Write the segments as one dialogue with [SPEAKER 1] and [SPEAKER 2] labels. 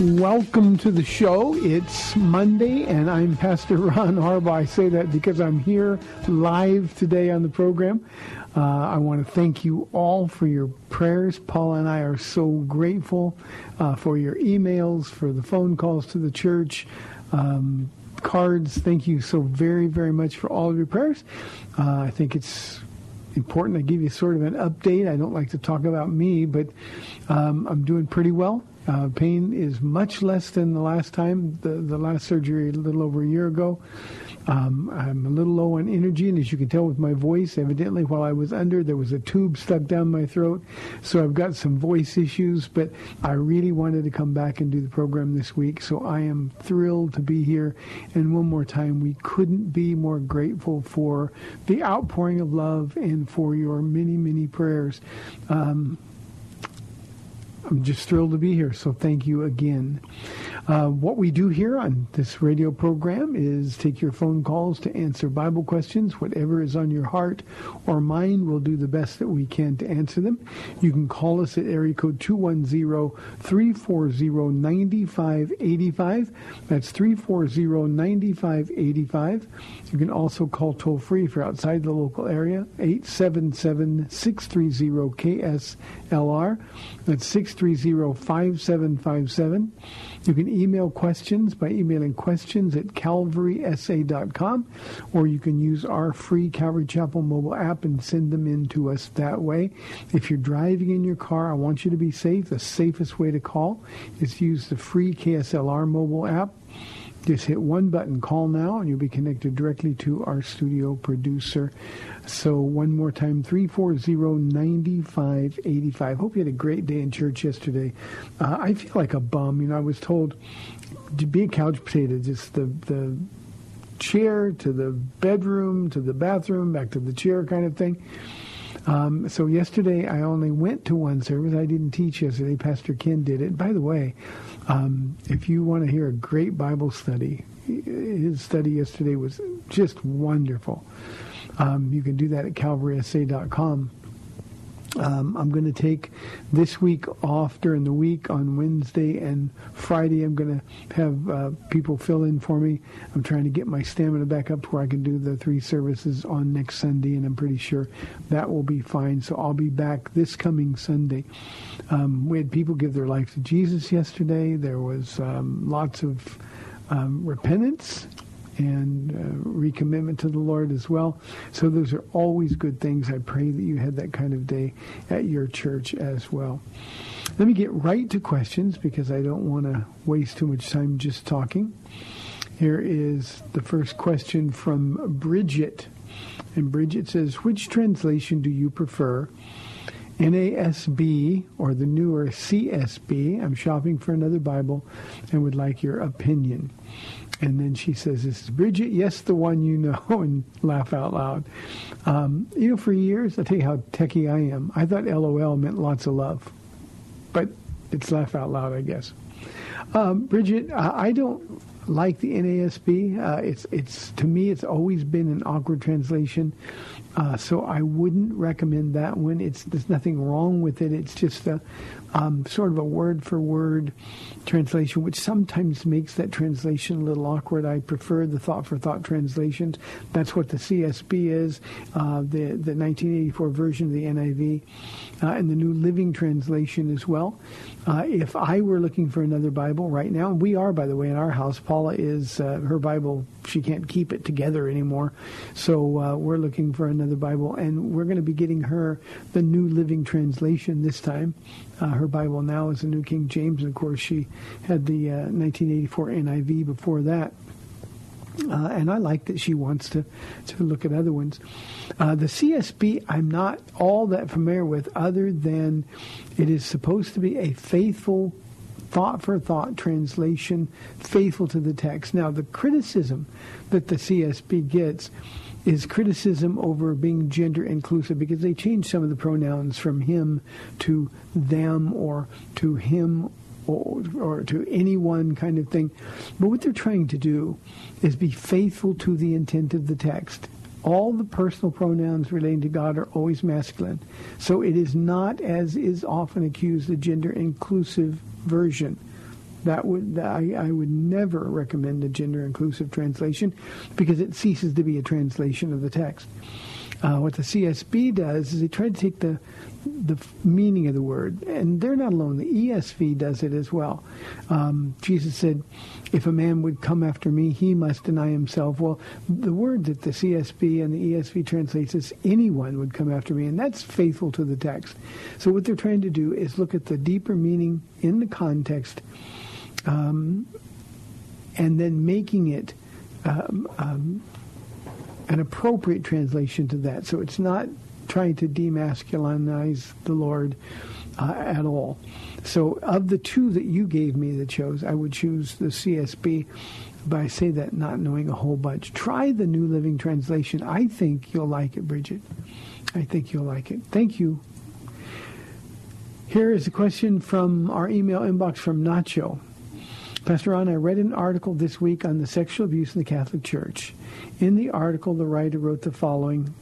[SPEAKER 1] Welcome to the show. It's Monday, and I'm Pastor Ron Arbaugh. I say that because I'm here live today on the program. Uh, I want to thank you all for your prayers. Paul and I are so grateful uh, for your emails, for the phone calls to the church, um, cards. Thank you so very, very much for all of your prayers. Uh, I think it's important I give you sort of an update. I don't like to talk about me, but um, I'm doing pretty well. Uh, pain is much less than the last time, the, the last surgery a little over a year ago. Um, I'm a little low on energy, and as you can tell with my voice, evidently while I was under, there was a tube stuck down my throat. So I've got some voice issues, but I really wanted to come back and do the program this week. So I am thrilled to be here. And one more time, we couldn't be more grateful for the outpouring of love and for your many, many prayers. Um, I'm just thrilled to be here, so thank you again. Uh, what we do here on this radio program is take your phone calls to answer Bible questions. Whatever is on your heart or mind, we'll do the best that we can to answer them. You can call us at area code 210-340-9585. That's 340-9585. You can also call toll free if you're outside the local area, 877-630-KSLR. That's 630-5757. You can email questions by emailing questions at calvarysa.com, or you can use our free Calvary Chapel mobile app and send them in to us that way. If you're driving in your car, I want you to be safe. The safest way to call is to use the free KSLR mobile app. Just hit one button, call now, and you'll be connected directly to our studio producer. So one more time, 340-9585. Hope you had a great day in church yesterday. Uh, I feel like a bum. You know, I was told to be a couch potato, just the, the chair to the bedroom to the bathroom, back to the chair kind of thing. Um, so yesterday I only went to one service. I didn't teach yesterday. Pastor Ken did it. By the way, um, if you want to hear a great Bible study, his study yesterday was just wonderful. Um, you can do that at calvarysa.com. Um, I'm going to take this week off during the week on Wednesday and Friday. I'm going to have uh, people fill in for me. I'm trying to get my stamina back up to where I can do the three services on next Sunday, and I'm pretty sure that will be fine. So I'll be back this coming Sunday. Um, we had people give their life to Jesus yesterday. There was um, lots of um, repentance and uh, recommitment to the Lord as well. So those are always good things. I pray that you had that kind of day at your church as well. Let me get right to questions because I don't want to waste too much time just talking. Here is the first question from Bridget. And Bridget says, which translation do you prefer? NASB or the newer CSB? I'm shopping for another Bible and would like your opinion. And then she says, this is Bridget, yes, the one you know, and laugh out loud. Um, you know, for years, I'll tell you how techie I am. I thought LOL meant lots of love. But it's laugh out loud, I guess. Um, Bridget, I don't like the NASB. Uh, it's it's to me, it's always been an awkward translation. Uh, so I wouldn't recommend that one. It's there's nothing wrong with it. It's just a um, sort of a word for word translation, which sometimes makes that translation a little awkward. I prefer the thought for thought translations. That's what the CSB is, uh, the the 1984 version of the NIV, uh, and the New Living Translation as well. Uh, if I were looking for another Bible right now, and we are, by the way, in our house, Paula is uh, her Bible. She can't keep it together anymore, so uh, we're looking for another Bible, and we're going to be getting her the New Living Translation this time. Uh, her Bible now is the New King James, and of course, she had the 1984 NIV before that. Uh, and I like that she wants to, to look at other ones. Uh, the CSB, I'm not all that familiar with, other than it is supposed to be a faithful, thought for thought translation, faithful to the text. Now, the criticism that the CSB gets is criticism over being gender inclusive because they change some of the pronouns from him to them or to him or, or to anyone kind of thing. But what they're trying to do is be faithful to the intent of the text. All the personal pronouns relating to God are always masculine. So it is not, as is often accused, a gender inclusive version. That would I, I would never recommend a gender inclusive translation because it ceases to be a translation of the text. Uh, what the CSB does is they try to take the the meaning of the word, and they're not alone. The ESV does it as well. Um, Jesus said, "If a man would come after me, he must deny himself." Well, the word that the CSB and the ESV translates is "anyone would come after me," and that's faithful to the text. So what they're trying to do is look at the deeper meaning in the context, um, and then making it. Um, um an appropriate translation to that. So it's not trying to demasculinize the Lord uh, at all. So of the two that you gave me that chose, I would choose the CSB. But I say that not knowing a whole bunch. Try the New Living Translation. I think you'll like it, Bridget. I think you'll like it. Thank you. Here is a question from our email inbox from Nacho. Pastor Ron, I read an article this week on the sexual abuse in the Catholic Church. In the article, the writer wrote the following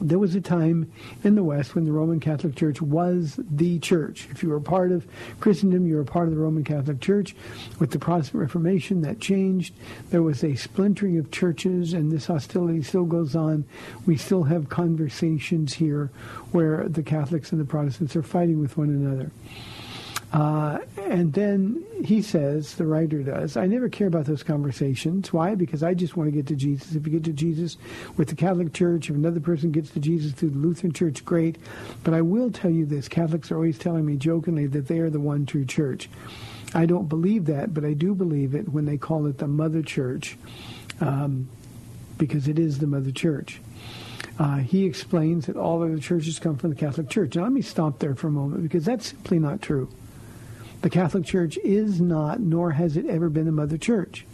[SPEAKER 1] there was a time in the West when the Roman Catholic Church was the church. If you were part of Christendom, you were part of the Roman Catholic Church. With the Protestant Reformation, that changed. There was a splintering of churches, and this hostility still goes on. We still have conversations here where the Catholics and the Protestants are fighting with one another. Uh, and then he says, the writer does, I never care about those conversations. Why? Because I just want to get to Jesus. If you get to Jesus with the Catholic Church, if another person gets to Jesus through the Lutheran Church, great. But I will tell you this Catholics are always telling me jokingly that they are the one true church. I don't believe that, but I do believe it when they call it the Mother Church, um, because it is the Mother Church. Uh, he explains that all other churches come from the Catholic Church. Now, let me stop there for a moment because that's simply not true. The Catholic Church is not, nor has it ever been a mother church.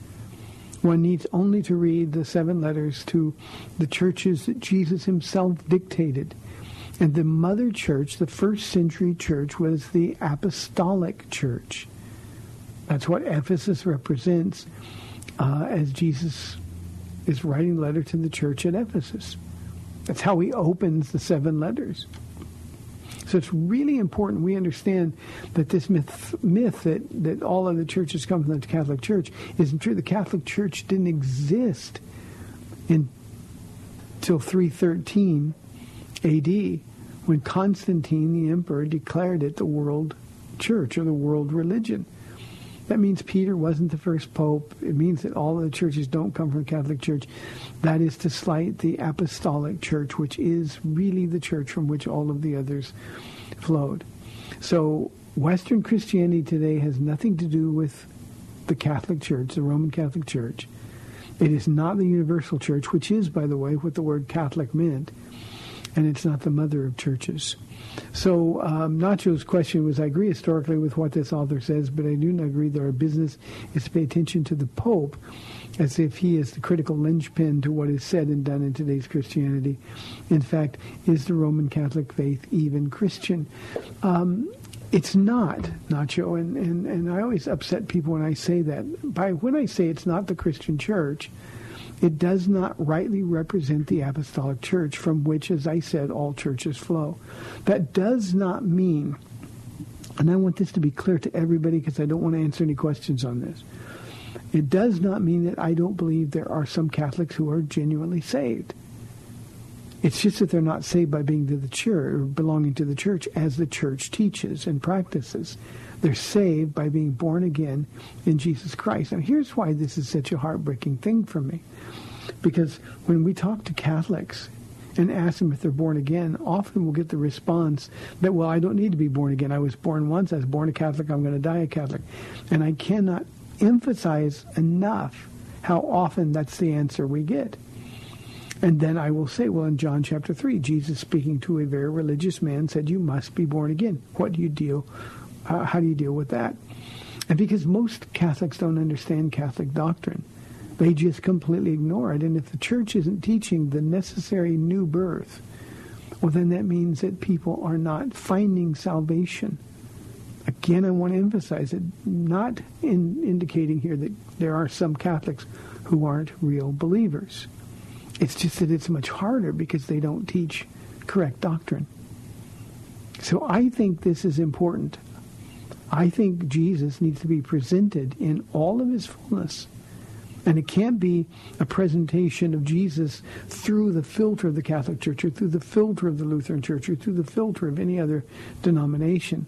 [SPEAKER 1] One needs only to read the seven letters to the churches that Jesus himself dictated. And the mother church, the first century church, was the apostolic church. That's what Ephesus represents uh, as Jesus is writing the letter to the church at Ephesus. That's how he opens the seven letters. So it's really important we understand that this myth, myth that, that all of the churches come from the Catholic Church isn't true. The Catholic Church didn't exist until 313 AD when Constantine, the emperor, declared it the world church or the world religion. That means Peter wasn't the first pope. It means that all of the churches don't come from the Catholic Church. That is to slight the apostolic church, which is really the church from which all of the others flowed. So Western Christianity today has nothing to do with the Catholic Church, the Roman Catholic Church. It is not the universal church, which is, by the way, what the word Catholic meant. And it's not the mother of churches. So um, Nacho's question was, I agree historically with what this author says, but I do not agree that our business is to pay attention to the Pope as if he is the critical linchpin to what is said and done in today's Christianity. In fact, is the Roman Catholic faith even Christian? Um, It's not, Nacho, and, and, and I always upset people when I say that. By when I say it's not the Christian church, it does not rightly represent the apostolic church from which, as I said, all churches flow. That does not mean, and I want this to be clear to everybody because I don't want to answer any questions on this. It does not mean that I don't believe there are some Catholics who are genuinely saved. It's just that they're not saved by being to the church or belonging to the church as the church teaches and practices. They're saved by being born again in Jesus Christ. And here's why this is such a heartbreaking thing for me. Because when we talk to Catholics and ask them if they're born again, often we'll get the response that, well, I don't need to be born again. I was born once. I was born a Catholic. I'm going to die a Catholic. And I cannot emphasize enough how often that's the answer we get. And then I will say, well, in John chapter 3, Jesus speaking to a very religious man said, you must be born again. What do you deal, uh, how do you deal with that? And because most Catholics don't understand Catholic doctrine, they just completely ignore it. And if the church isn't teaching the necessary new birth, well, then that means that people are not finding salvation. Again, I want to emphasize it, not in indicating here that there are some Catholics who aren't real believers. It's just that it's much harder because they don't teach correct doctrine. So I think this is important. I think Jesus needs to be presented in all of his fullness. And it can't be a presentation of Jesus through the filter of the Catholic Church or through the filter of the Lutheran Church or through the filter of any other denomination.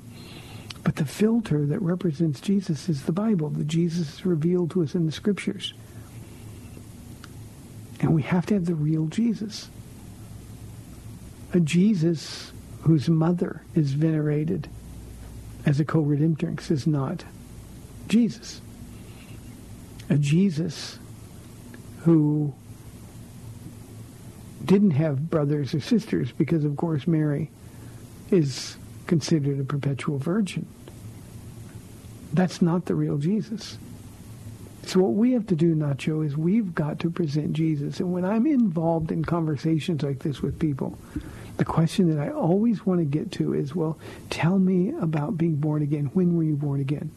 [SPEAKER 1] But the filter that represents Jesus is the Bible, that Jesus is revealed to us in the Scriptures. And we have to have the real Jesus. A Jesus whose mother is venerated as a co-redemptrix is not Jesus. A Jesus who didn't have brothers or sisters because, of course, Mary is considered a perpetual virgin. That's not the real Jesus. So what we have to do, Nacho, is we've got to present Jesus. And when I'm involved in conversations like this with people, the question that I always want to get to is, well, tell me about being born again. When were you born again?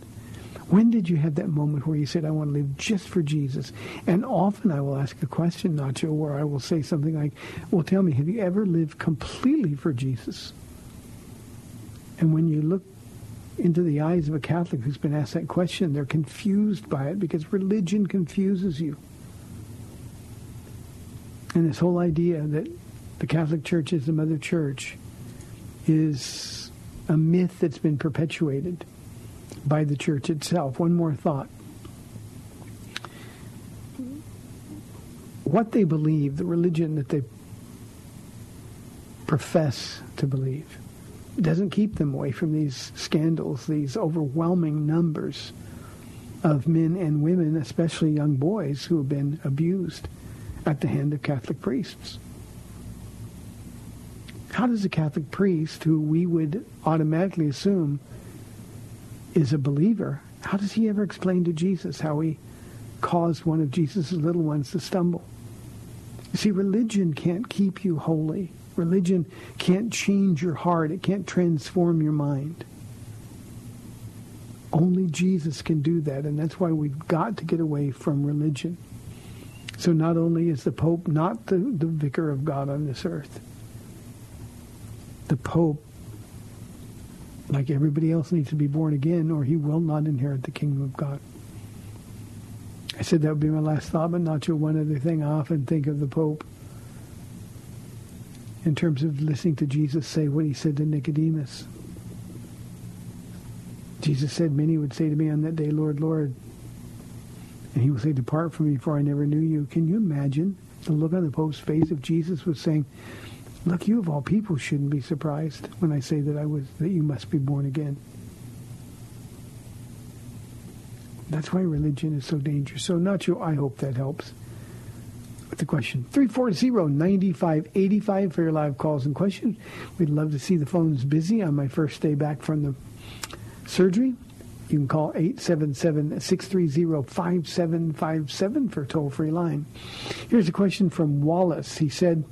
[SPEAKER 1] When did you have that moment where you said, I want to live just for Jesus? And often I will ask a question, Nacho, where I will say something like, well, tell me, have you ever lived completely for Jesus? And when you look into the eyes of a Catholic who's been asked that question, they're confused by it because religion confuses you. And this whole idea that the Catholic Church is the mother church is a myth that's been perpetuated by the church itself. One more thought. What they believe, the religion that they profess to believe, doesn't keep them away from these scandals, these overwhelming numbers of men and women, especially young boys, who have been abused at the hand of Catholic priests. How does a Catholic priest, who we would automatically assume is a believer, how does he ever explain to Jesus how he caused one of Jesus' little ones to stumble? You see, religion can't keep you holy. Religion can't change your heart. It can't transform your mind. Only Jesus can do that, and that's why we've got to get away from religion. So not only is the Pope not the, the vicar of God on this earth, the Pope, like everybody else, needs to be born again, or he will not inherit the kingdom of God. I said that would be my last thought, but not your one other thing. I often think of the Pope in terms of listening to Jesus say what he said to Nicodemus. Jesus said, Many would say to me on that day, Lord, Lord. And he will say, Depart from me, for I never knew you. Can you imagine the look on the Pope's face if Jesus was saying, Look, you of all people shouldn't be surprised when I say that I was that you must be born again. That's why religion is so dangerous. So Nacho, I hope that helps with the question. 340-9585 for your live calls and questions. We'd love to see the phones busy on my first day back from the surgery. You can call 877-630-5757 for a toll-free line. Here's a question from Wallace. He said,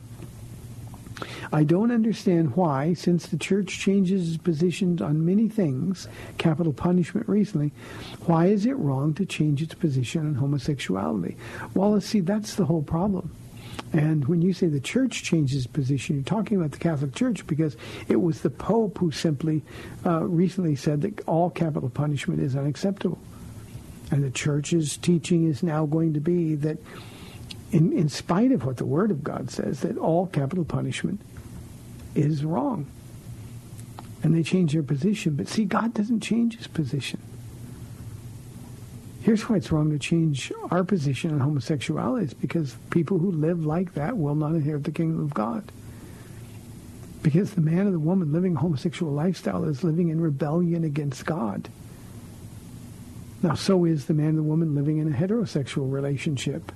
[SPEAKER 1] I don't understand why, since the church changes its positions on many things, capital punishment recently, why is it wrong to change its position on homosexuality? Well, see, that's the whole problem. And when you say the church changes position, you're talking about the Catholic Church because it was the Pope who simply uh, recently said that all capital punishment is unacceptable. And the church's teaching is now going to be that, in, in spite of what the Word of God says, that all capital punishment is wrong. And they change their position. But see, God doesn't change his position. Here's why it's wrong to change our position on homosexuality. is because people who live like that will not inherit the kingdom of God. Because the man or the woman living a homosexual lifestyle is living in rebellion against God. Now, so is the man or the woman living in a heterosexual relationship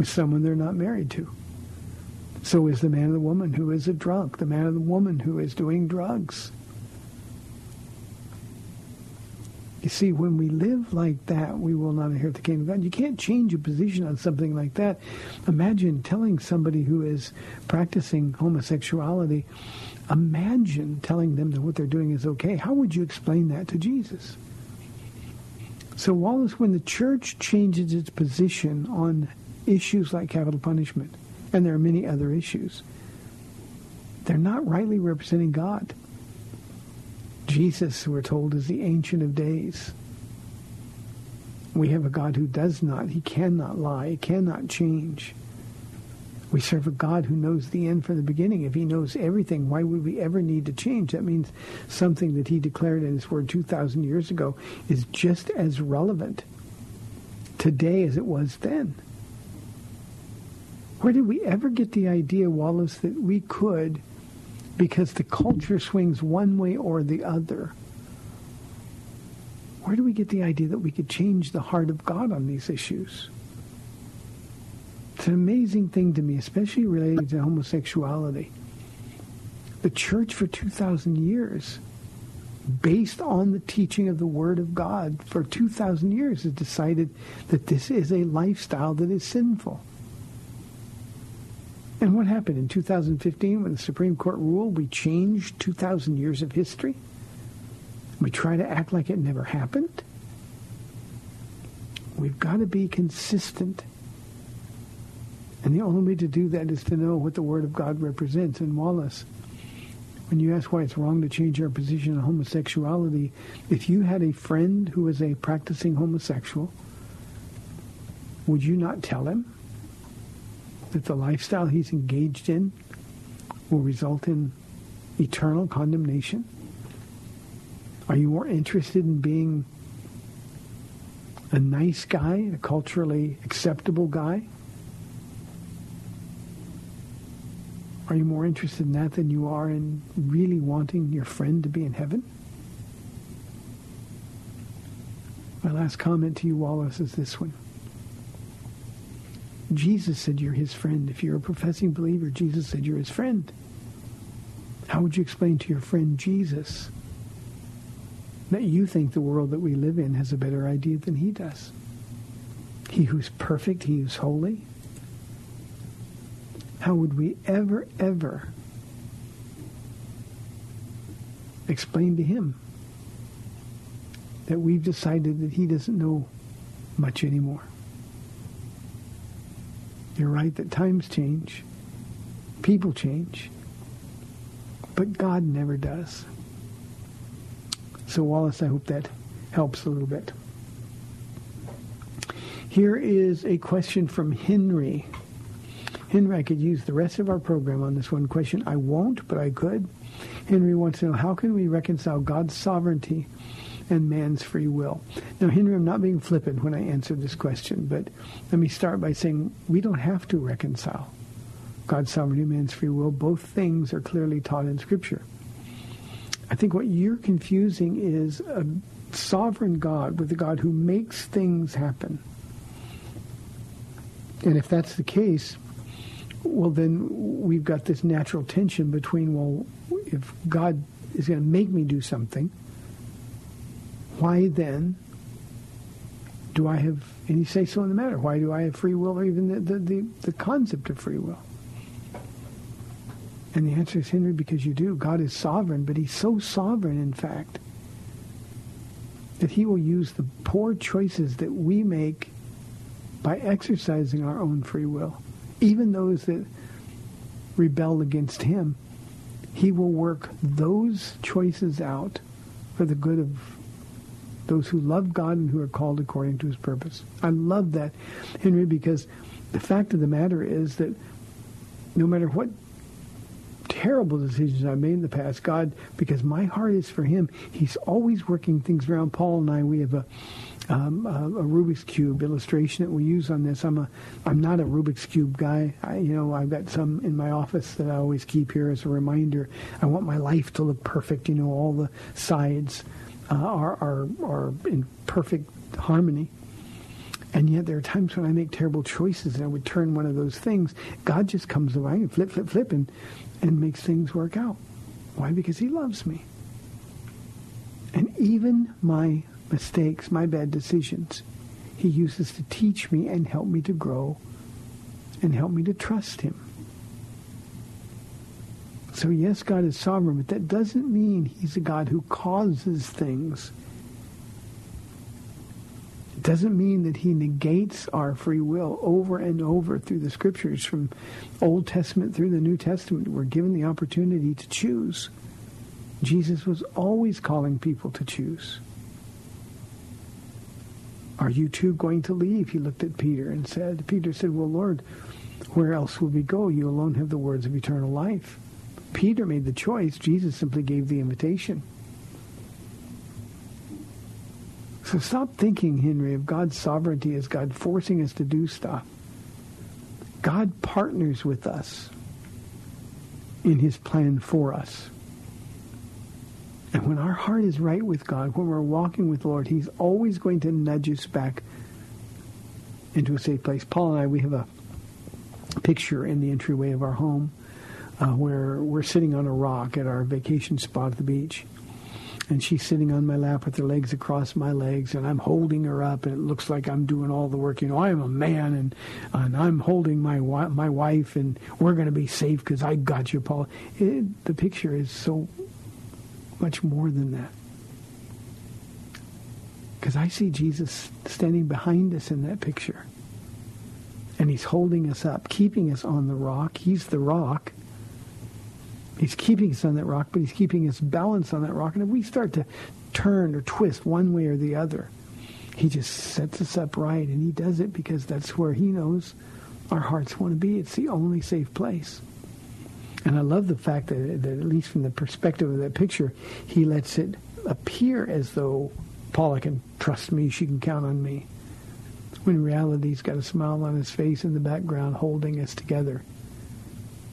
[SPEAKER 1] with someone they're not married to. So is the man or the woman who is a drunk, the man or the woman who is doing drugs. You see, when we live like that, we will not inherit the kingdom of God. You can't change your position on something like that. Imagine telling somebody who is practicing homosexuality, imagine telling them that what they're doing is okay. How would you explain that to Jesus? So, Wallace, when the church changes its position on issues like capital punishment, and there are many other issues, they're not rightly representing God. Jesus, we're told, is the Ancient of Days. We have a God who does not, he cannot lie, he cannot change. We serve a God who knows the end from the beginning. If he knows everything, why would we ever need to change? That means something that he declared in his word 2,000 years ago is just as relevant today as it was then. Where did we ever get the idea, Wallace, that we could because the culture swings one way or the other. Where do we get the idea that we could change the heart of God on these issues? It's an amazing thing to me, especially related to homosexuality. The church for 2,000 years, based on the teaching of the Word of God for 2,000 years, has decided that this is a lifestyle that is sinful. And what happened in 2015 when the Supreme Court ruled? We changed 2,000 years of history. We try to act like it never happened. We've got to be consistent. And the only way to do that is to know what the Word of God represents. And Wallace, when you ask why it's wrong to change our position on homosexuality, if you had a friend who was a practicing homosexual, would you not tell him? That the lifestyle he's engaged in will result in eternal condemnation? Are you more interested in being a nice guy, a culturally acceptable guy? Are you more interested in that than you are in really wanting your friend to be in heaven? My last comment to you, Wallace, is this one. Jesus said you're his friend. If you're a professing believer, Jesus said you're his friend. How would you explain to your friend Jesus that you think the world that we live in has a better idea than he does? He who's perfect, he who's holy. How would we ever, ever explain to him that we've decided that he doesn't know much anymore? You're right that times change, people change, but God never does. So, Wallace, I hope that helps a little bit. Here is a question from Henry. Henry, I could use the rest of our program on this one question. I won't, but I could. Henry wants to know, how can we reconcile God's sovereignty and man's free will. Now, Henry, I'm not being flippant when I answer this question, but let me start by saying we don't have to reconcile God's sovereignty and man's free will. Both things are clearly taught in Scripture. I think what you're confusing is a sovereign God with a God who makes things happen. And if that's the case, well, then we've got this natural tension between, well, if God is going to make me do something, why then do I have any say so in the matter? Why do I have free will or even the, the, the, the concept of free will? And the answer is, Henry, because you do. God is sovereign, but he's so sovereign, in fact, that he will use the poor choices that we make by exercising our own free will, even those that rebel against him. He will work those choices out for the good of those who love God and who are called according to his purpose. I love that, Henry, because the fact of the matter is that no matter what terrible decisions I made in the past, God, because my heart is for him, he's always working things around. Paul and I, we have a, um, a, a Rubik's Cube illustration that we use on this. I'm a, I'm not a Rubik's Cube guy. I, you know, I've got some in my office that I always keep here as a reminder. I want my life to look perfect. You know, all the sides uh, are, are, are in perfect harmony. And yet there are times when I make terrible choices and I would turn one of those things. God just comes along and flip, flip, flip and, and makes things work out. Why? Because he loves me. And even my mistakes, my bad decisions, he uses to teach me and help me to grow and help me to trust him. So yes, God is sovereign, but that doesn't mean he's a God who causes things. It doesn't mean that he negates our free will over and over through the scriptures from Old Testament through the New Testament. We're given the opportunity to choose. Jesus was always calling people to choose. Are you too going to leave? He looked at Peter and said, Peter said, well, Lord, where else will we go? You alone have the words of eternal life. Peter made the choice. Jesus simply gave the invitation. So stop thinking, Henry, of God's sovereignty as God forcing us to do stuff. God partners with us in his plan for us. And when our heart is right with God, when we're walking with the Lord, he's always going to nudge us back into a safe place. Paul and I, we have a picture in the entryway of our home uh, where we're sitting on a rock at our vacation spot at the beach. And she's sitting on my lap with her legs across my legs, and I'm holding her up, and it looks like I'm doing all the work. You know, I'm a man, and and I'm holding my my wife, and we're going to be safe because I got you, Paul. It, the picture is so much more than that. Because I see Jesus standing behind us in that picture. And he's holding us up, keeping us on the rock. He's the rock. He's keeping us on that rock, but he's keeping us balanced on that rock. And if we start to turn or twist one way or the other, he just sets us up right. And he does it because that's where he knows our hearts want to be. It's the only safe place. And I love the fact that, that, at least from the perspective of that picture, he lets it appear as though Paula can trust me, she can count on me. When in reality, he's got a smile on his face in the background holding us together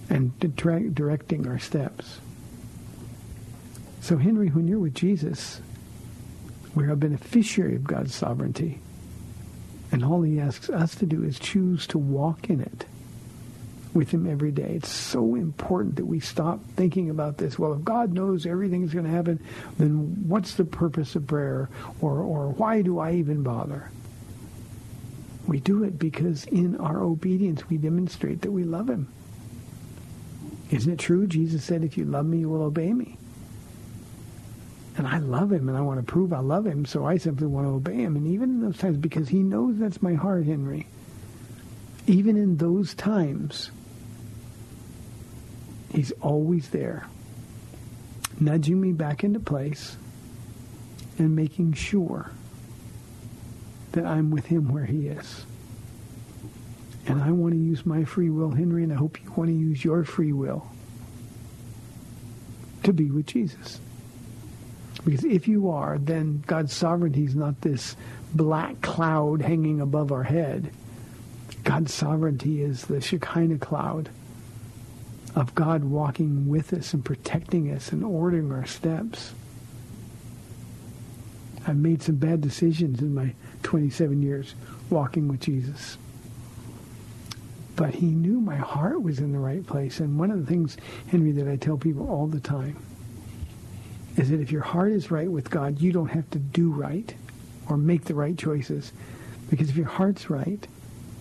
[SPEAKER 1] and directing our steps. So, Henry, when you're with Jesus, we're a beneficiary of God's sovereignty. And all he asks us to do is choose to walk in it with him every day. It's so important that we stop thinking about this. Well, if God knows everything's going to happen, then what's the purpose of prayer? Or, or why do I even bother? We do it because in our obedience we demonstrate that we love him. Isn't it true? Jesus said, if you love me, you will obey me. And I love him and I want to prove I love him, so I simply want to obey him. And even in those times, because he knows that's my heart, Henry, even in those times, he's always there, nudging me back into place and making sure that I'm with him where he is. And I want to use my free will, Henry, and I hope you want to use your free will to be with Jesus. Because if you are, then God's sovereignty is not this black cloud hanging above our head. God's sovereignty is the Shekinah cloud of God walking with us and protecting us and ordering our steps. I've made some bad decisions in my 27 years walking with Jesus but he knew my heart was in the right place. And one of the things, Henry, that I tell people all the time is that if your heart is right with God, you don't have to do right or make the right choices. Because if your heart's right,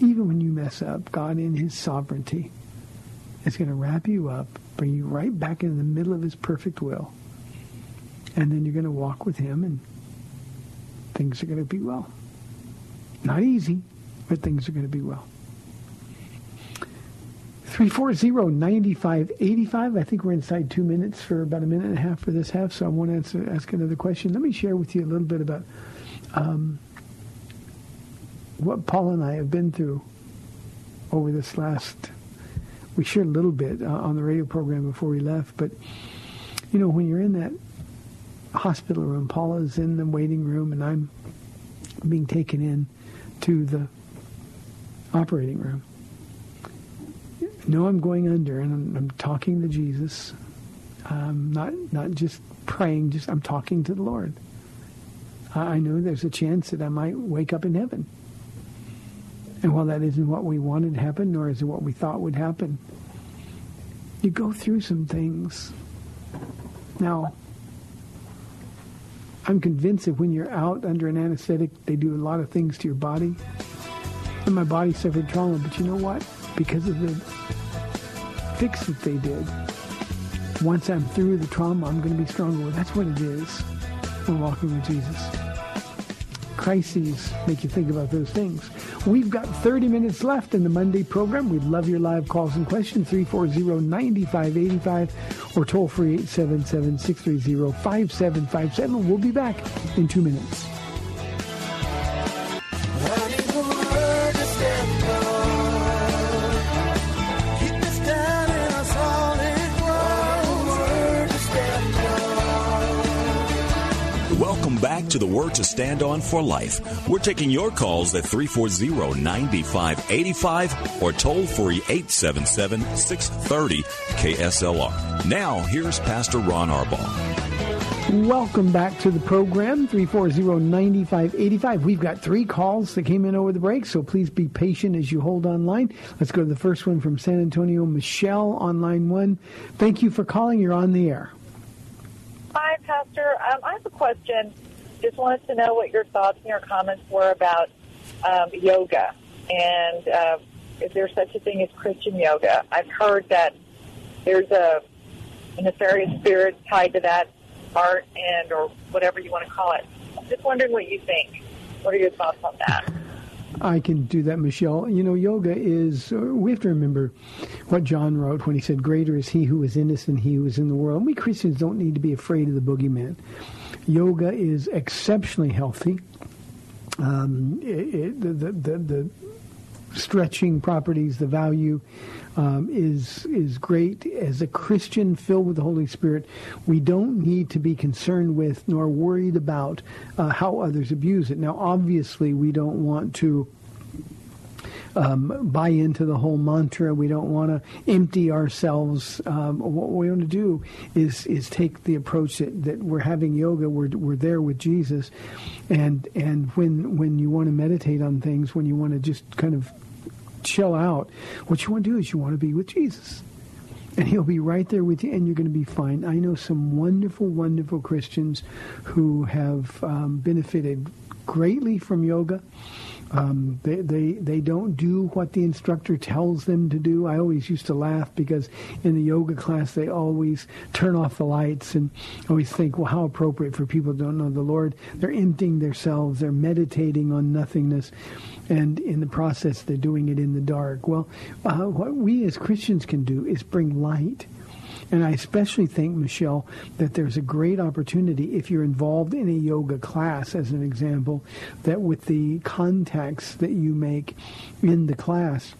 [SPEAKER 1] even when you mess up, God in his sovereignty is going to wrap you up, bring you right back in the middle of his perfect will. And then you're going to walk with him and things are going to be well. Not easy, but things are going to be well. 340-9585. I think we're inside two minutes for about a minute and a half for this half, so I want to answer, ask another question. Let me share with you a little bit about um, what Paul and I have been through over this last. We shared a little bit uh, on the radio program before we left, but you know when you're in that hospital room, Paula's in the waiting room, and I'm being taken in to the operating room. Know I'm going under, and I'm, I'm talking to Jesus. Um, not not just praying, just I'm talking to the Lord. I, I know there's a chance that I might wake up in heaven. And while that isn't what we wanted to happen, nor is it what we thought would happen, you go through some things. Now, I'm convinced that when you're out under an anesthetic, they do a lot of things to your body. And my body suffered trauma, but you know what? Because of the fix that they did, once I'm through the trauma, I'm going to be stronger. That's what it is when walking with Jesus. Crises make you think about those things. We've got 30 minutes left in the Monday program. We'd love your live calls and questions, 340-9585 or toll free 877-630-5757. We'll be back in two minutes.
[SPEAKER 2] To
[SPEAKER 3] the Word to Stand On for Life. We're taking your calls at 340-9585 or toll free 877-630-KSLR. Now, here's Pastor Ron Arbaugh.
[SPEAKER 1] Welcome back to the program, 340-9585. We've got three calls that came in over the break, so please be patient as you hold on line. Let's go to the first one from San Antonio, Michelle on line one. Thank you for calling. You're on the air.
[SPEAKER 4] Hi, Pastor. Um, I have a question. Just wanted to know what your thoughts and your comments were about um, yoga and uh, if there's such a thing as Christian yoga. I've heard that there's a, nefarious spirit tied to that art and or whatever you want to call it. I'm Just wondering what you think. What are your thoughts on that?
[SPEAKER 1] I can do that, Michelle. You know, yoga is, uh, we have to remember what John wrote when he said, Greater is he who is in than he who is in the world. And We Christians don't need to be afraid of the boogeyman. Yoga is exceptionally healthy. Um, it, it, the, the, the, stretching properties, the value um, is is great. As a Christian filled with the Holy Spirit, we don't need to be concerned with nor worried about uh, how others abuse it. Now, obviously, we don't want to um, buy into the whole mantra. We don't want to empty ourselves. Um, what we want to do is is take the approach that, that we're having yoga. We're we're there with Jesus, and and when when you want to meditate on things, when you want to just kind of chill out, what you want to do is you want to be with Jesus. And he'll be right there with you, and you're going to be fine. I know some wonderful, wonderful Christians who have um, benefited greatly from yoga. Um, they, they they don't do what the instructor tells them to do. I always used to laugh because in the yoga class they always turn off the lights and always think, well, how appropriate for people who don't know the Lord. They're emptying themselves. They're meditating on nothingness, and in the process they're doing it in the dark. Well, uh, what we as Christians can do is bring light. And I especially think, Michelle, that there's a great opportunity if you're involved in a yoga class, as an example, that with the contacts that you make in the class,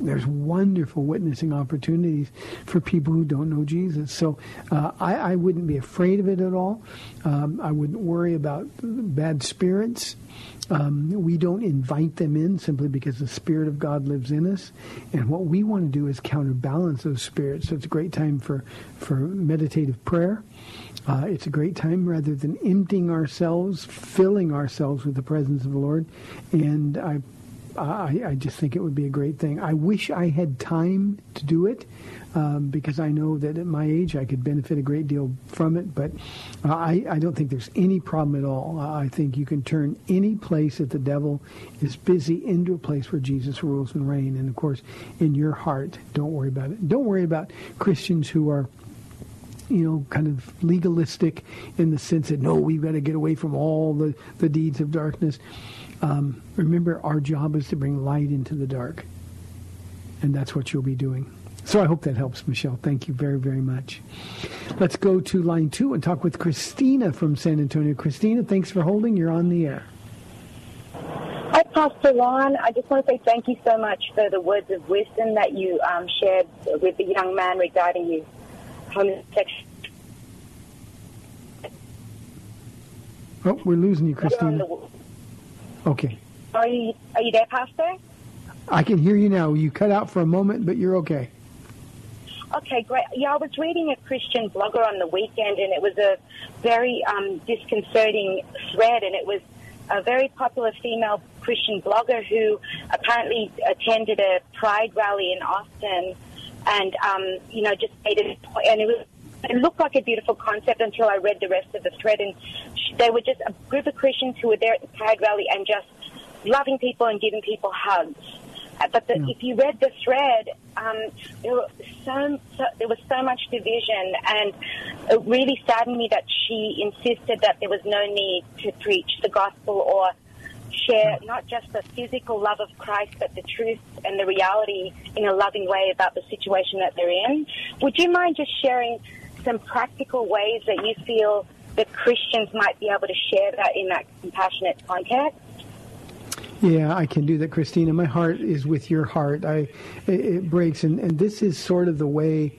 [SPEAKER 1] there's wonderful witnessing opportunities for people who don't know Jesus. So uh, I, I wouldn't be afraid of it at all. Um, I wouldn't worry about bad spirits. Um, we don't invite them in simply because the Spirit of God lives in us. And what we want to do is counterbalance those spirits. So it's a great time for, for meditative prayer. Uh, it's a great time rather than emptying ourselves, filling ourselves with the presence of the Lord. And I I, I just think it would be a great thing. I wish I had time to do it um, because I know that at my age I could benefit a great deal from it. But uh, I, I don't think there's any problem at all. I think you can turn any place that the devil is busy into a place where Jesus rules and reigns. And of course, in your heart, don't worry about it. Don't worry about Christians who are you know, kind of legalistic in the sense that no, we've got to get away from all the, the deeds of darkness. Um, remember, our job is to bring light into the dark, and that's what you'll be doing. So I hope that helps, Michelle. Thank you very, very much. Let's go to line two and talk with Christina from San Antonio. Christina, thanks for holding. You're on the air.
[SPEAKER 5] Hi, Pastor Ron. I just want to say thank you so much for the words of wisdom that you um, shared with the young man regarding his homosexuality.
[SPEAKER 1] Oh, we're losing you, Christina. Okay.
[SPEAKER 5] Are you, are you there, Pastor?
[SPEAKER 1] I can hear you now. You cut out for a moment, but you're okay.
[SPEAKER 5] Okay, great. Yeah, I was reading a Christian blogger on the weekend, and it was a very um, disconcerting thread, and it was a very popular female Christian blogger who apparently attended a pride rally in Austin, and um, you know just made it, and it was. It looked like a beautiful concept until I read the rest of the thread, and they were just a group of Christians who were there at the pride rally and just loving people and giving people hugs. Uh, But the, if you read the thread, um, there, were so, so, there was so much division, and it really saddened me that she insisted that there was no need to preach the gospel or share not just the physical love of Christ, but the truth and the reality in a loving way about the situation that they're in. Would you mind just sharing some practical ways that you feel that Christians might be able to share that in that compassionate context?
[SPEAKER 1] Yeah, I can do that, Christina. My heart is with your heart. I, it, breaks, and, and this is sort of the way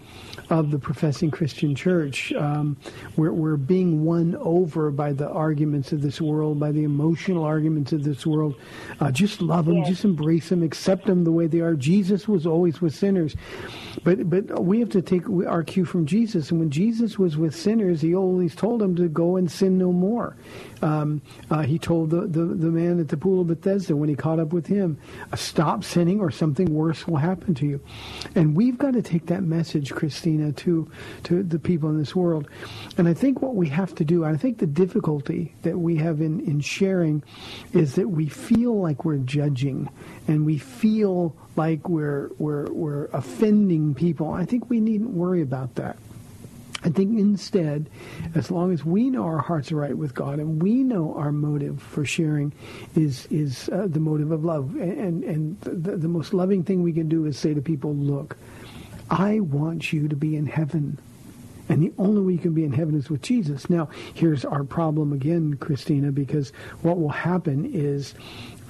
[SPEAKER 1] of the professing Christian church. Um, we're, we're being won over by the arguments of this world, by the emotional arguments of this world. Uh, just love them, just embrace them, accept them the way they are. Jesus was always with sinners, but but we have to take our cue from Jesus. And when Jesus was with sinners, he always told them to go and sin no more. Um, uh, he told the, the, the man at the pool of Bethesda when he caught up with him, stop sinning or something worse will happen to you. And we've got to take that message, To, to the people in this world. And I think what we have to do, I think the difficulty that we have in, in sharing is that we feel like we're judging and we feel like we're, we're, we're offending people. I think we needn't worry about that. I think instead, as long as we know our hearts are right with God and we know our motive for sharing is is uh, the motive of love, and and the, the most loving thing we can do is say to people, "Look, I want you to be in heaven." And the only way you can be in heaven is with Jesus. Now, here's our problem again, Christina, because what will happen is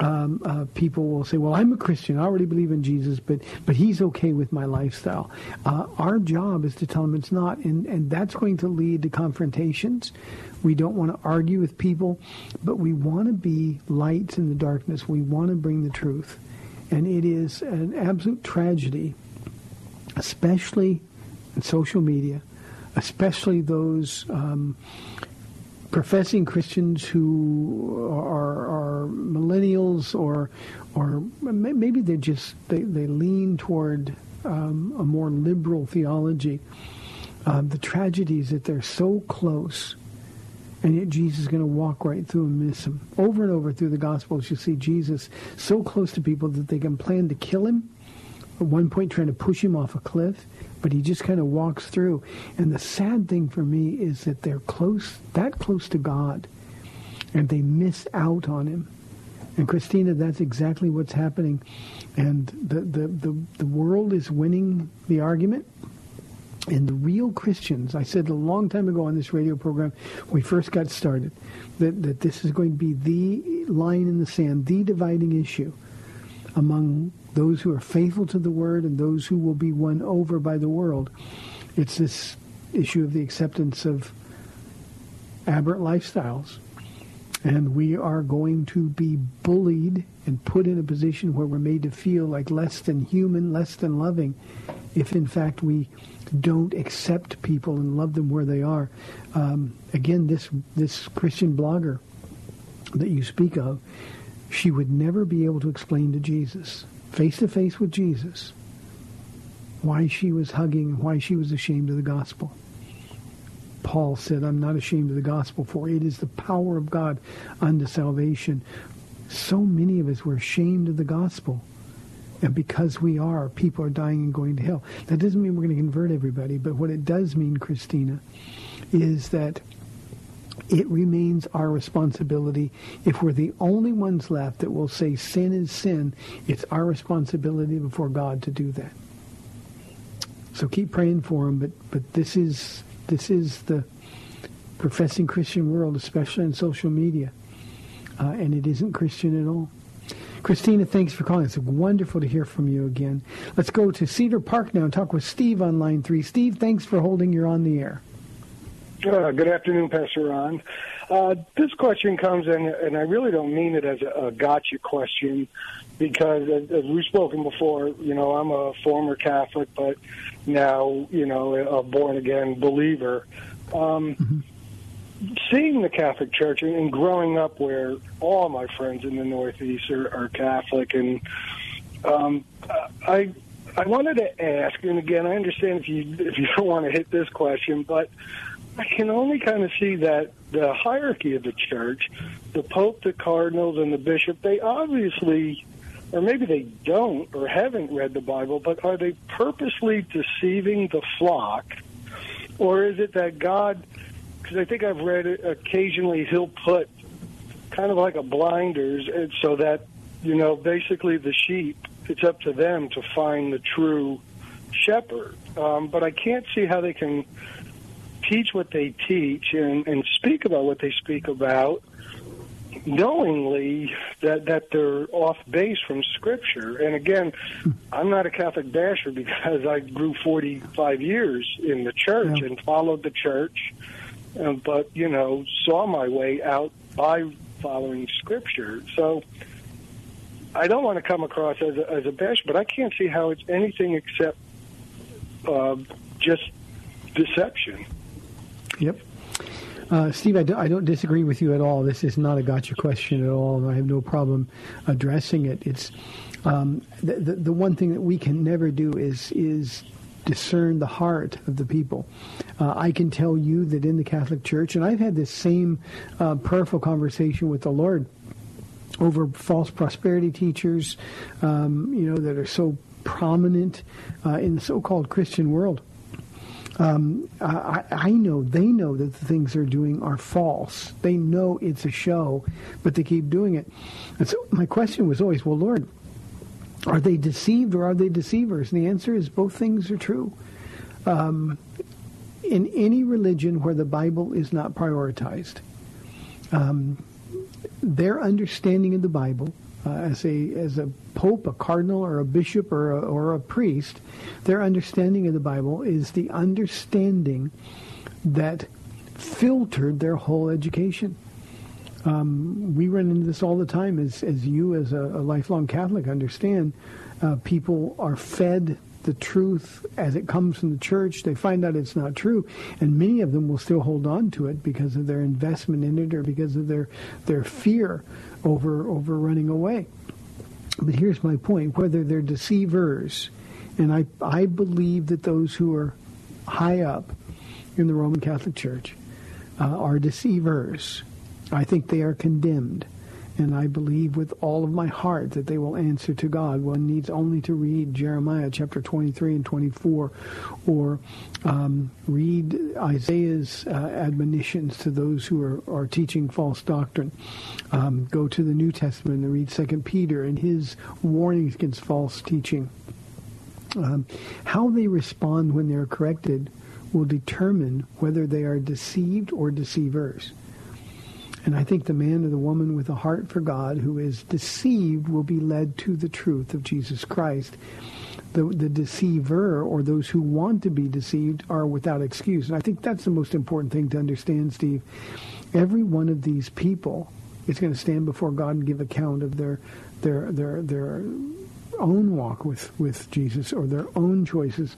[SPEAKER 1] um, uh, people will say, "Well, I'm a Christian. I already believe in Jesus, but but He's okay with my lifestyle." Uh, our job is to tell them it's not, and and that's going to lead to confrontations. We don't want to argue with people, but we want to be lights in the darkness. We want to bring the truth, and it is an absolute tragedy, especially in social media, especially those. Um, professing Christians who are, are millennials or or maybe they just they, they lean toward um, a more liberal theology. Uh, the tragedy is that they're so close, and yet Jesus is going to walk right through and miss them. Over and over through the Gospels, you see Jesus so close to people that they can plan to kill him. At one point, trying to push him off a cliff but he just kind of walks through. And the sad thing for me is that they're close, that close to God, and they miss out on him. And Christina, that's exactly what's happening. And the, the, the, the world is winning the argument. And the real Christians, I said a long time ago on this radio program, we first got started, that, that this is going to be the line in the sand, the dividing issue among those who are faithful to the word and those who will be won over by the world. It's this issue of the acceptance of aberrant lifestyles. And we are going to be bullied and put in a position where we're made to feel like less than human, less than loving, if in fact we don't accept people and love them where they are. Um, again, this this Christian blogger that you speak of she would never be able to explain to Jesus, face to face with Jesus, why she was hugging, why she was ashamed of the gospel. Paul said, I'm not ashamed of the gospel, for it is the power of God unto salvation. So many of us were ashamed of the gospel. And because we are, people are dying and going to hell. That doesn't mean we're going to convert everybody, but what it does mean, Christina, is that it remains our responsibility. If we're the only ones left that will say sin is sin, it's our responsibility before God to do that. So keep praying for them, but, but this is this is the professing Christian world, especially in social media. Uh, and it isn't Christian at all. Christina, thanks for calling. It's wonderful to hear from you again. Let's go to Cedar Park now and talk with Steve on line three. Steve, thanks for holding. You're on the air.
[SPEAKER 6] Uh, good afternoon, Pastor Ron. Uh, this question comes in, and I really don't mean it as a, a gotcha question, because as, as we've spoken before, you know, I'm a former Catholic, but now, you know, a born again believer. Um, mm-hmm. Seeing the Catholic Church and, growing up where all my friends in the Northeast are, are Catholic, and um, I I wanted to ask, and again, I understand if you if you don't want to hit this question, but I can only kind of see that the hierarchy of the church, the Pope, the cardinals, and the bishop, they obviously, or maybe they don't or haven't read the Bible, but are they purposely deceiving the flock? Or is it that God, because I think I've read it occasionally, he'll put kind of like a blinders so that, you know, basically the sheep, it's up to them to find the true shepherd. Um, but I can't see how they can teach what they teach and, and speak about what they speak about, knowingly that that they're off base from Scripture. And again, I'm not a Catholic basher because I grew 45 years in the church yeah. and followed the church, um, but you know saw my way out by following Scripture. So. I don't want to come across as a, as a bash, but I can't see how it's anything except uh, just deception.
[SPEAKER 1] Yep. Uh, Steve, I, do, I don't disagree with you at all. This is not a gotcha question at all, and I have no problem addressing it. It's um, the, the, the one thing that we can never do is is discern the heart of the people. Uh, I can tell you that in the Catholic Church, and I've had this same uh, prayerful conversation with the Lord over false prosperity teachers, um, you know, that are so prominent uh, in the so-called Christian world um, I, I know they know that the things they're doing are false. They know it's a show, but they keep doing it. And so my question was always, well, Lord, are they deceived or are they deceivers? And the answer is both things are true. Um, in any religion where the Bible is not prioritized, um, their understanding of the Bible uh, as a as a pope, a cardinal, or a bishop, or a, or a priest, their understanding of the Bible is the understanding that filtered their whole education. Um, we run into this all the time, as as you, as a, a lifelong Catholic, understand. Uh, people are fed the truth as it comes from the church. They find out it's not true, and many of them will still hold on to it because of their investment in it or because of their their fear over over running away. But here's my point: whether they're deceivers, and I I believe that those who are high up in the Roman Catholic Church uh, are deceivers. I think they are condemned. And I believe with all of my heart that they will answer to God. One needs only to read Jeremiah chapter 23 and 24 or um, read Isaiah's uh, admonitions to those who are, are teaching false doctrine. Um, go to the New Testament and read Second Peter and his warnings against false teaching. Um, how they respond when they're corrected will determine whether they are deceived or deceivers. And I think the man or the woman with a heart for God who is deceived will be led to the truth of Jesus Christ. The, the deceiver or those who want to be deceived are without excuse. And I think that's the most important thing to understand, Steve. Every one of these people is going to stand before God and give account of their their their their own walk with, with Jesus or their own choices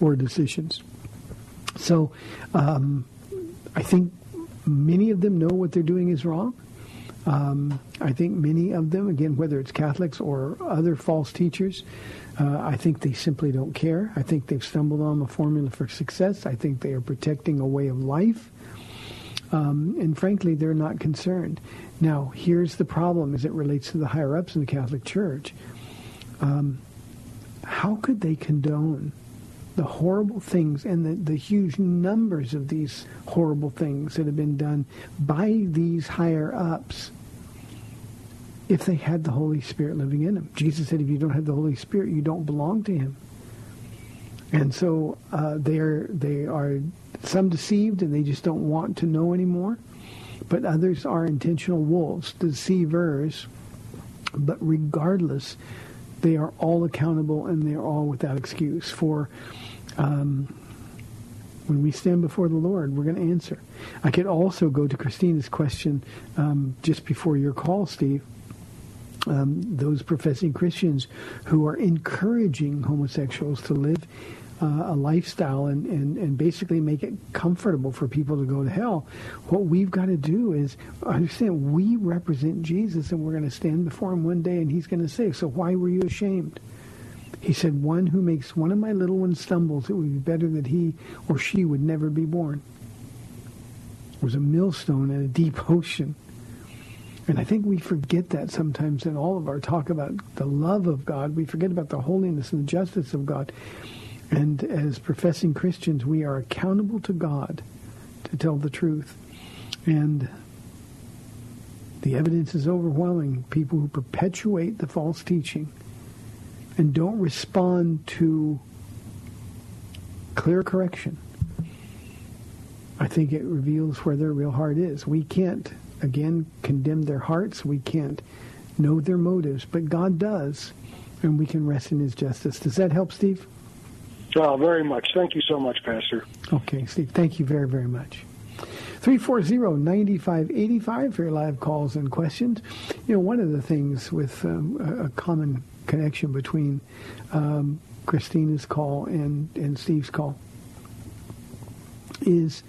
[SPEAKER 1] or decisions. So um, I think Many of them know what they're doing is wrong. Um, I think many of them, again, whether it's Catholics or other false teachers, uh, I think they simply don't care. I think they've stumbled on the formula for success. I think they are protecting a way of life. Um, and frankly, they're not concerned. Now, here's the problem as it relates to the higher ups in the Catholic Church. Um, how could they condone the horrible things and the, the huge numbers of these horrible things that have been done by these higher ups if they had the Holy Spirit living in them? Jesus said, if you don't have the Holy Spirit, you don't belong to him. And so uh, they are they are some deceived and they just don't want to know anymore, but others are intentional wolves, deceivers. But regardless, they are all accountable and they are all without excuse for. Um, when we stand before the Lord, we're going to answer. I could also go to Christina's question um, just before your call, Steve. Um, those professing Christians who are encouraging homosexuals to live uh, a lifestyle and, and, and basically make it comfortable for people to go to hell. What we've got to do is understand we represent Jesus and we're going to stand before him one day and he's going to say, so why were you ashamed? He said, one who makes one of my little ones stumbles, it would be better that he or she would never be born. There was a millstone in a deep ocean. And I think we forget that sometimes in all of our talk about the love of God. We forget about the holiness and the justice of God. And as professing Christians, we are accountable to God to tell the truth. And the evidence is overwhelming. People who perpetuate the false teaching and don't respond to clear correction, I think it reveals where their real heart is. We can't, again, condemn their hearts. We can't know their motives, but God does, and we can rest in his justice. Does that help, Steve?
[SPEAKER 6] Oh, very much. Thank you so much, Pastor.
[SPEAKER 1] Okay, Steve. Thank you very, very much. 340-9585 for your live calls and questions. You know, one of the things with um, a, a common connection between um, Christina's call and, and Steve's call is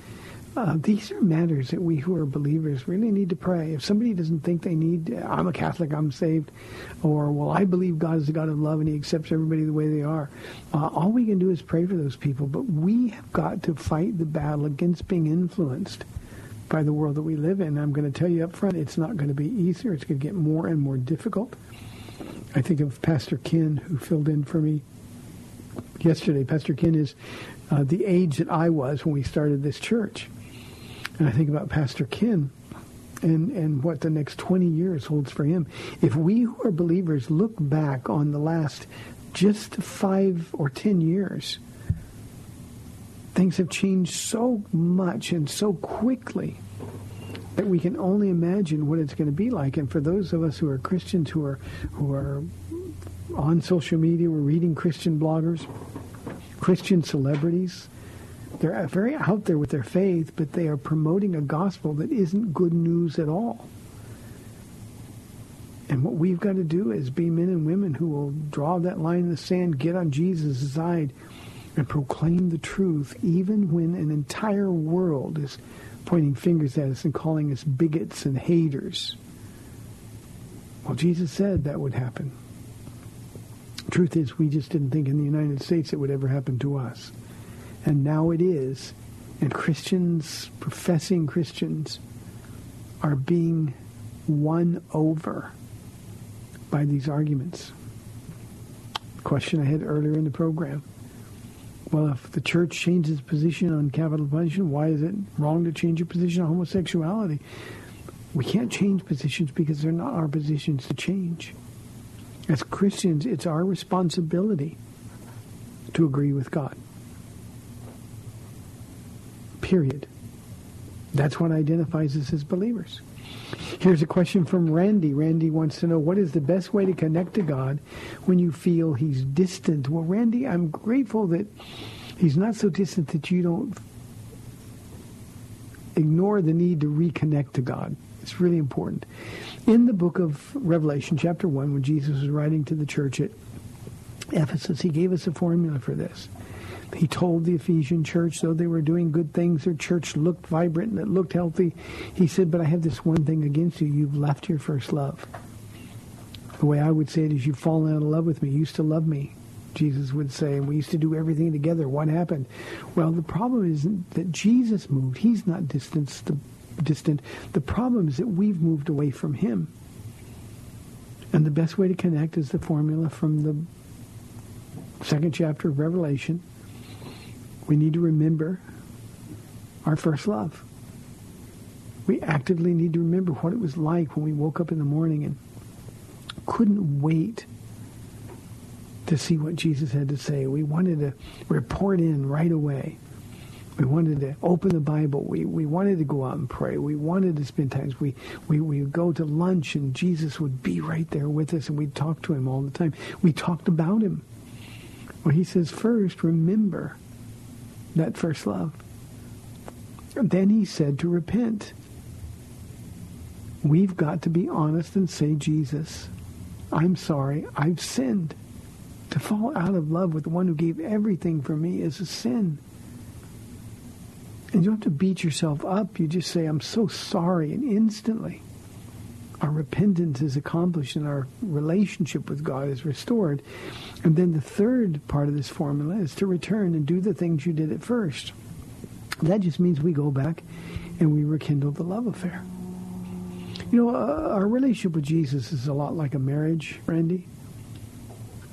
[SPEAKER 1] uh, these are matters that we who are believers really need to pray. If somebody doesn't think they need, I'm a Catholic, I'm saved, or, well, I believe God is a God of love and he accepts everybody the way they are, uh, all we can do is pray for those people. But we have got to fight the battle against being influenced by the world that we live in. I'm going to tell you up front, it's not going to be easier. It's going to get more and more difficult. I think of Pastor Ken, who filled in for me yesterday. Pastor Ken is uh, the age that I was when we started this church. And I think about Pastor Ken and, and what the next 20 years holds for him. If we who are believers look back on the last just five or 10 years, things have changed so much and so quickly that we can only imagine what it's going to be like. And for those of us who are Christians, who are who are on social media, we're reading Christian bloggers, Christian celebrities. They're very out there with their faith, but they are promoting a gospel that isn't good news at all. And what we've got to do is be men and women who will draw that line in the sand, get on Jesus' side, and proclaim the truth, even when an entire world is pointing fingers at us and calling us bigots and haters. Well, Jesus said that would happen. Truth is, we just didn't think in the United States it would ever happen to us. And now it is. And Christians, professing Christians, are being won over by these arguments. Question I had earlier in the program. Well, if the church changes position on capital punishment, why is it wrong to change your position on homosexuality? We can't change positions because they're not our positions to change. As Christians, it's our responsibility to agree with God. Period. That's what identifies us as believers. Here's a question from Randy. Randy wants to know what is the best way to connect to God when you feel he's distant? Well, Randy, I'm grateful that he's not so distant that you don't ignore the need to reconnect to God. It's really important. In the book of Revelation, chapter 1, when Jesus was writing to the church at Ephesus, he gave us a formula for this. He told the Ephesian church, though they were doing good things, their church looked vibrant and it looked healthy. He said, but I have this one thing against you. You've left your first love. The way I would say it is you've fallen out of love with me. You used to love me, Jesus would say, and we used to do everything together. What happened? Well, the problem isn't that Jesus moved. He's not distant. distant. The problem is that we've moved away from him. And the best way to connect is the formula from the second chapter of Revelation. We need to remember our first love. We actively need to remember what it was like when we woke up in the morning and couldn't wait to see what Jesus had to say. We wanted to report in right away. We wanted to open the Bible. We, we wanted to go out and pray. We wanted to spend time. We, we, we would go to lunch and Jesus would be right there with us and we'd talk to him all the time. We talked about him. Well, he says, first, remember that first love. Then he said to repent. We've got to be honest and say, Jesus, I'm sorry, I've sinned. To fall out of love with the one who gave everything for me is a sin. And you don't have to beat yourself up. You just say, I'm so sorry. And instantly, our repentance is accomplished and our relationship with God is restored. And then the third part of this formula is to return and do the things you did at first. That just means we go back and we rekindle the love affair. You know, uh, our relationship with Jesus is a lot like a marriage, Randy.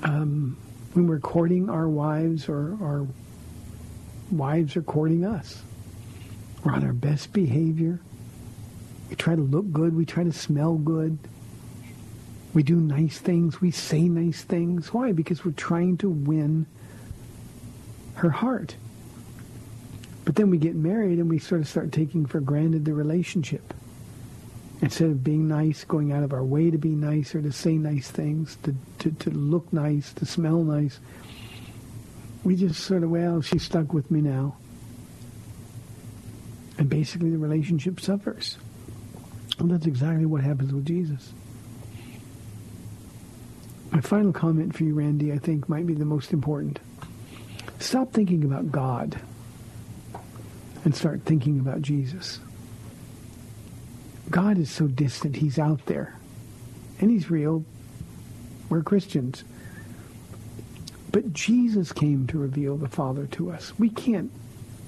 [SPEAKER 1] Um, when we're courting our wives or our wives are courting us, we're on our best behavior. We try to look good. We try to smell good. We do nice things. We say nice things. Why? Because we're trying to win her heart. But then we get married and we sort of start taking for granted the relationship. Instead of being nice, going out of our way to be nice or to say nice things, to, to, to look nice, to smell nice, we just sort of, well, she's stuck with me now. And basically the relationship suffers. Well, that's exactly what happens with Jesus. My final comment for you, Randy, I think might be the most important. Stop thinking about God and start thinking about Jesus. God is so distant. He's out there. And he's real. We're Christians. But Jesus came to reveal the Father to us. We can't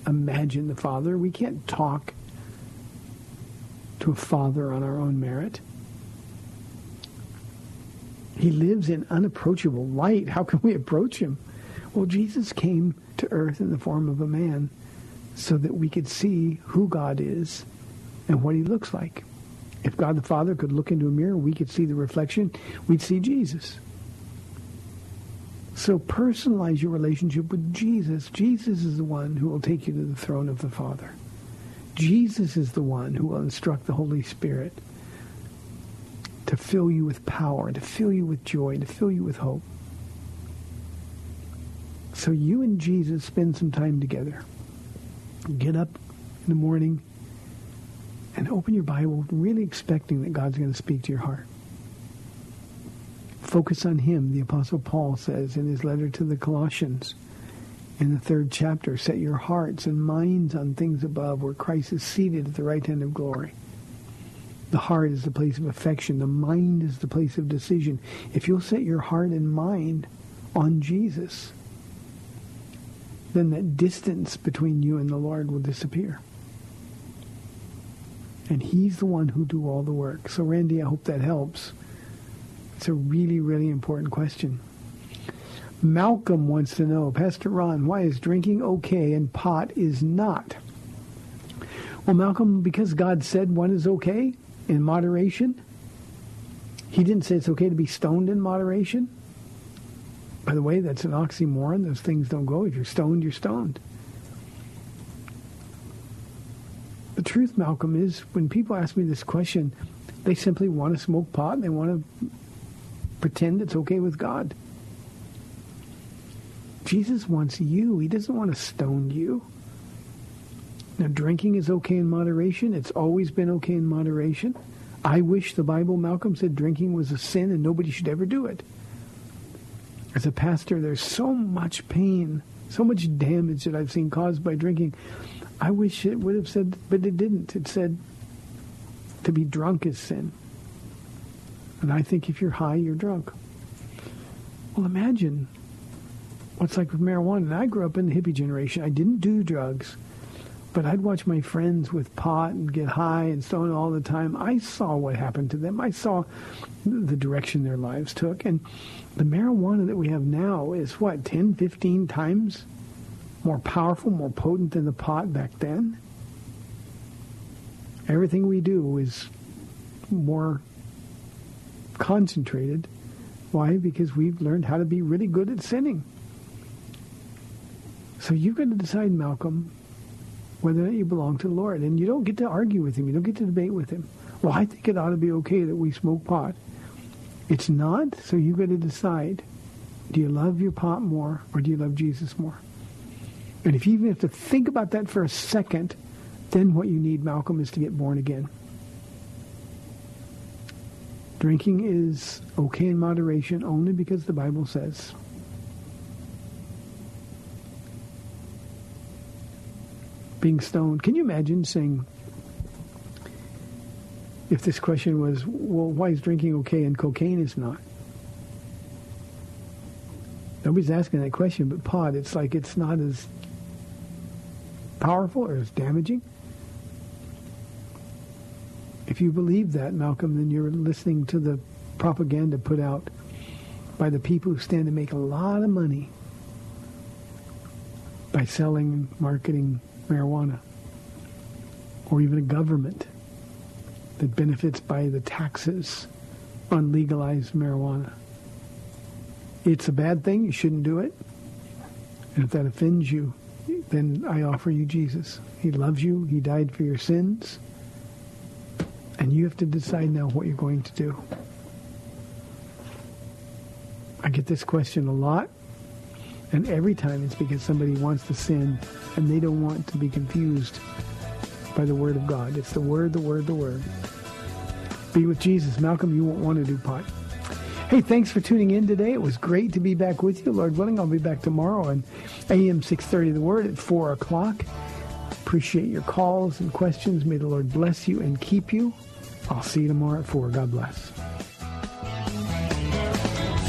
[SPEAKER 1] imagine the Father. We can't talk to a Father on our own merit. He lives in unapproachable light. How can we approach him? Well, Jesus came to earth in the form of a man so that we could see who God is and what he looks like. If God the Father could look into a mirror, we could see the reflection, we'd see Jesus. So personalize your relationship with Jesus. Jesus is the one who will take you to the throne of the Father. Jesus is the one who will instruct the Holy Spirit to fill you with power, and to fill you with joy, and to fill you with hope. So you and Jesus spend some time together. Get up in the morning and open your Bible really expecting that God's going to speak to your heart. Focus on him, the Apostle Paul says in his letter to the Colossians in the third chapter. Set your hearts and minds on things above where Christ is seated at the right hand of glory. The heart is the place of affection. The mind is the place of decision. If you'll set your heart and mind on Jesus, then that distance between you and the Lord will disappear. And he's the one who do all the work. So Randy, I hope that helps. It's a really, really important question. Malcolm wants to know, Pastor Ron, why is drinking okay and pot is not? Well, Malcolm, because God said one is okay in moderation. He didn't say it's okay to be stoned in moderation. By the way, that's an oxymoron. Those things don't go. If you're stoned, you're stoned. The truth, Malcolm, is when people ask me this question, they simply want to smoke pot and they want to pretend it's okay with God. Jesus wants you. He doesn't want to stone you. Now, drinking is okay in moderation. It's always been okay in moderation. I wish the Bible, Malcolm, said drinking was a sin and nobody should ever do it. As a pastor, there's so much pain So much damage that I've seen caused by drinking. I wish it would have said, but it didn't. It said to be drunk is sin. And I think if you're high, you're drunk. Well, imagine what's like with marijuana. And I grew up in the hippie generation. I didn't do drugs, but I'd watch my friends with pot and get high and stoned all the time. I saw what happened to them. I saw the direction their lives took. And the marijuana that we have now is what, 10, 15 times more powerful, more potent than the pot back then? Everything we do is more concentrated. Why? Because we've learned how to be really good at sinning. So you've got to decide, Malcolm, whether or not you belong to the Lord. And you don't get to argue with him. You don't get to debate with him. Well, I think it ought to be okay that we smoke pot. It's not, so you've got to decide. Do you love your pot more or do you love Jesus more? And if you even have to think about that for a second, then what you need, Malcolm, is to get born again. Drinking is okay in moderation only because the Bible says. Being stoned. Can you imagine saying, if this question was, well, why is drinking okay and cocaine is not? Nobody's asking that question, but pot, it's like it's not as powerful or as damaging. If you believe that, Malcolm, then you're listening to the propaganda put out by the people who stand to make a lot of money by selling and marketing marijuana, or even a government that benefits by the taxes on legalized marijuana. It's a bad thing. You shouldn't do it. And if that offends you, then I offer you Jesus. He loves you. He died for your sins. And you have to decide now what you're going to do. I get this question a lot. And every time it's because somebody wants to sin and they don't want to be confused by the Word of God. It's the Word, the Word, the Word. Be with Jesus. Malcolm, you won't want to do pot. Hey, thanks for tuning in today. It was great to be back with you. Lord willing, I'll be back tomorrow on AM 630 The Word at 4 o'clock. Appreciate your calls and questions. May the Lord bless you and keep you. I'll see you tomorrow at 4. God bless.